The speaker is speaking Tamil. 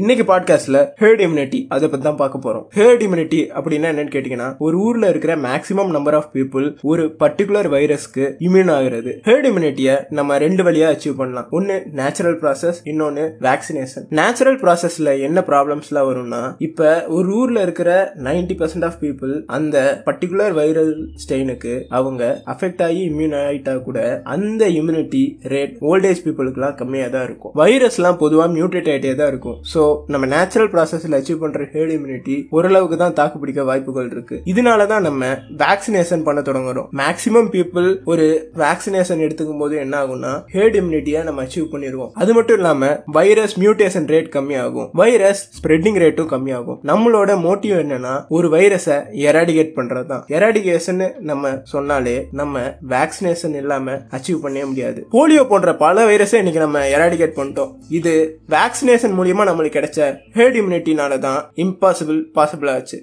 இன்னைக்கு பாட்காஸ்ட்ல ஹேர்ட் இம்யூனிட்டி அதை பத்தி தான் பார்க்க போறோம். ஹேர்ட் இம்யூனிட்டி அப்படின்னா என்னன்னு கேட்டீங்கன்னா ஒரு ஊர்ல இருக்கிற மேக்ஸிமம் நம்பர் ஆஃப் பீப்புள் ஒரு பர்டிகுலர் வைரஸ்க்கு இம்யூன் ஆகுறது. ஹேர்ட் இம்யூனிட்டியை நம்ம ரெண்டு வழியா அச்சீவ் பண்ணலாம். ஒன்னு நேச்சுரல் ப்ராசஸ் இன்னொன்னு வேக்சினேஷன் நேச்சுரல் ப்ராசஸ்ல என்ன ப்ராப்ளம்ஸ்லாம் வரும்னா இப்ப ஒரு ஊர்ல இருக்கிற நைன்டி பர்சன்ட் ஆஃப் பீப்புள் அந்த பர்டிகுலர் வைரல் ஸ்டெயினுக்கு அவங்க அஃபெக்ட் ஆகி இம்யூன் ஆகிட்டா கூட அந்த இம்யூனிட்டி ரேட் ஓல்டேஜ் பீப்புளுக்குலாம் கம்மியாக தான் இருக்கும். வைரஸ்லாம் பொதுவாக மியூட்டேட் ஆகிட்டே தான் இருக்கும். ஸோ ஸோ நம்ம நேச்சுரல் ப்ராசஸில் அச்சீவ் பண்ணுற ஹேர்ட் இம்யூனிட்டி ஓரளவுக்கு தான் தாக்கு பிடிக்க வாய்ப்புகள் இருக்கு. இதனால தான் நம்ம வேக்சினேஷன் பண்ண தொடங்குறோம். மேக்ஸிமம் பீப்புள் ஒரு வேக்சினேஷன் எடுத்துக்கும் போது என்ன ஆகும்னா ஹேர்ட் இம்யூனிட்டியை நம்ம அச்சீவ் பண்ணிடுவோம். அது மட்டும் இல்லாமல் வைரஸ் மியூட்டேஷன் ரேட் கம்மியாகும். வைரஸ் ஸ்ப்ரெட்டிங் ரேட்டும் கம்மியாகும். நம்மளோட மோட்டிவ் என்னன்னா ஒரு வைரஸை எராடிகேட் பண்றது தான். எராடிகேஷன் நம்ம சொன்னாலே நம்ம வேக்சினேஷன் இல்லாம அச்சீவ் பண்ணவே முடியாது. போலியோ போன்ற பல வைரஸை இன்னைக்கு நம்ம எராடிகேட் பண்ணிட்டோம். இது வேக்சினேஷன் மூலியமா நம்மளுக்கு கிடைச்ச ஹேர்ட் இம்யூனிட்டினால தான் இம்பாசிபிள் பாசிபிள் ஆச்சு.